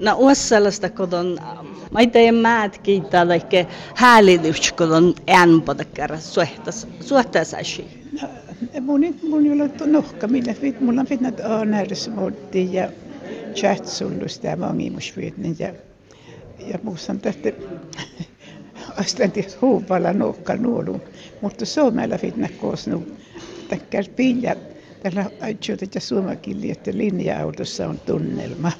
No uossallasta kodon, mä ei tee määt kiittää, että häälitys kodon äänpada kerran suhtas, suhtaisasi. No, mun, mun ei ole nohka, millä fit, mulla on fitnat aanääressä muotti ja chatsullusta ja mangimusfitnin ja, ja muussa on tästä Aslantis huupalla nohka nuolu, mutta suomella fitnä koosnu, takkar pilja, tällä aitsuutet ja suomakilli, että linja-autossa on tunnelma.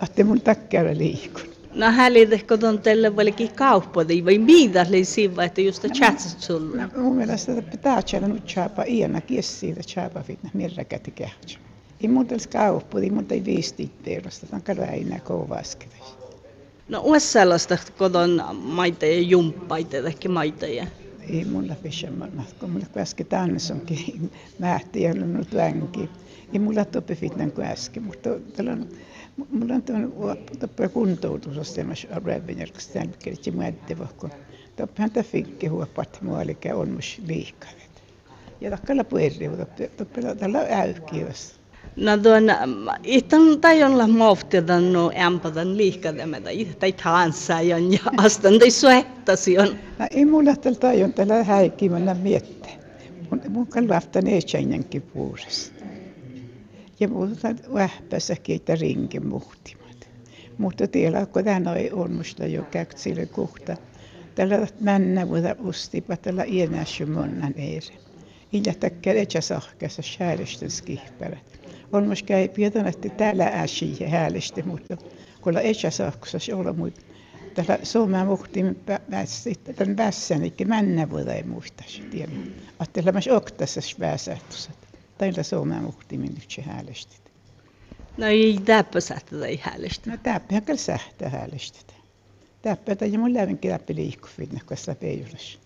Ahte mun takkara liikun. No häälitehkö ton teille vaikka kauppodi vai mitä oli siinä, että just chatsat sulle? No, mun mielestä pitää olla nyt chapa iana kiessiä, chapa fitnä mirrakäti kähtsä. Ei muuta olisi ei muuta ei viistitteerosta, tämän käräinä kovasketä. No uus sellaista kodon maita ja jumppaita, ehkä maita ja ei mulla pisemmällä, kun mulla äsken tansonkin mähti ja ollut vänki. Ei mulla toppe fitnan kuin äsken, mutta mulla on tuon toppe kuntoutus ostamassa rävänjärkistä tämän kertsi muotteva, kun toppe häntä fikki huopat muolikä on mus liikavet. Ja takkalla puerri, toppe tällä äykkiössä. No tuon, itän tajonla muoftidan no ämpadan liikademeda, tai taansa ja astan tai suettasi on. No ei mulla tällä tajon tällä häikimänä miettä. Mun, mun kalvaftan tjänjänkin puuresta. Ja muuta vähpässä keitä rinkin muhtimat. Mutta tiellä, kun tänä ei onnusta jo käyt sille kohta. Tällä männä vuoda ustipa tällä ienäsy monnan eire. illetəklərə cəzaxəsə şəhərləşdiniz qihbərət. Olmuş gəy piyadan etdi dələ əşiyə hələşdi mutlu. Kola e cəzaxəsə şola mut. Tällä Suomea muhtiin tämän vässän, eikä männä voida ei muista sitä. Ajattelin, että oktaisi väsähtössä. Tällä Suomea muhtiin minne se häälestit. No ei täppä sähtöä ei häälestetä. No täppähän kyllä sähtöä häälestetä. Täppä, tai mun lävinkin läpi liikkuvina, kun sitä ei ole.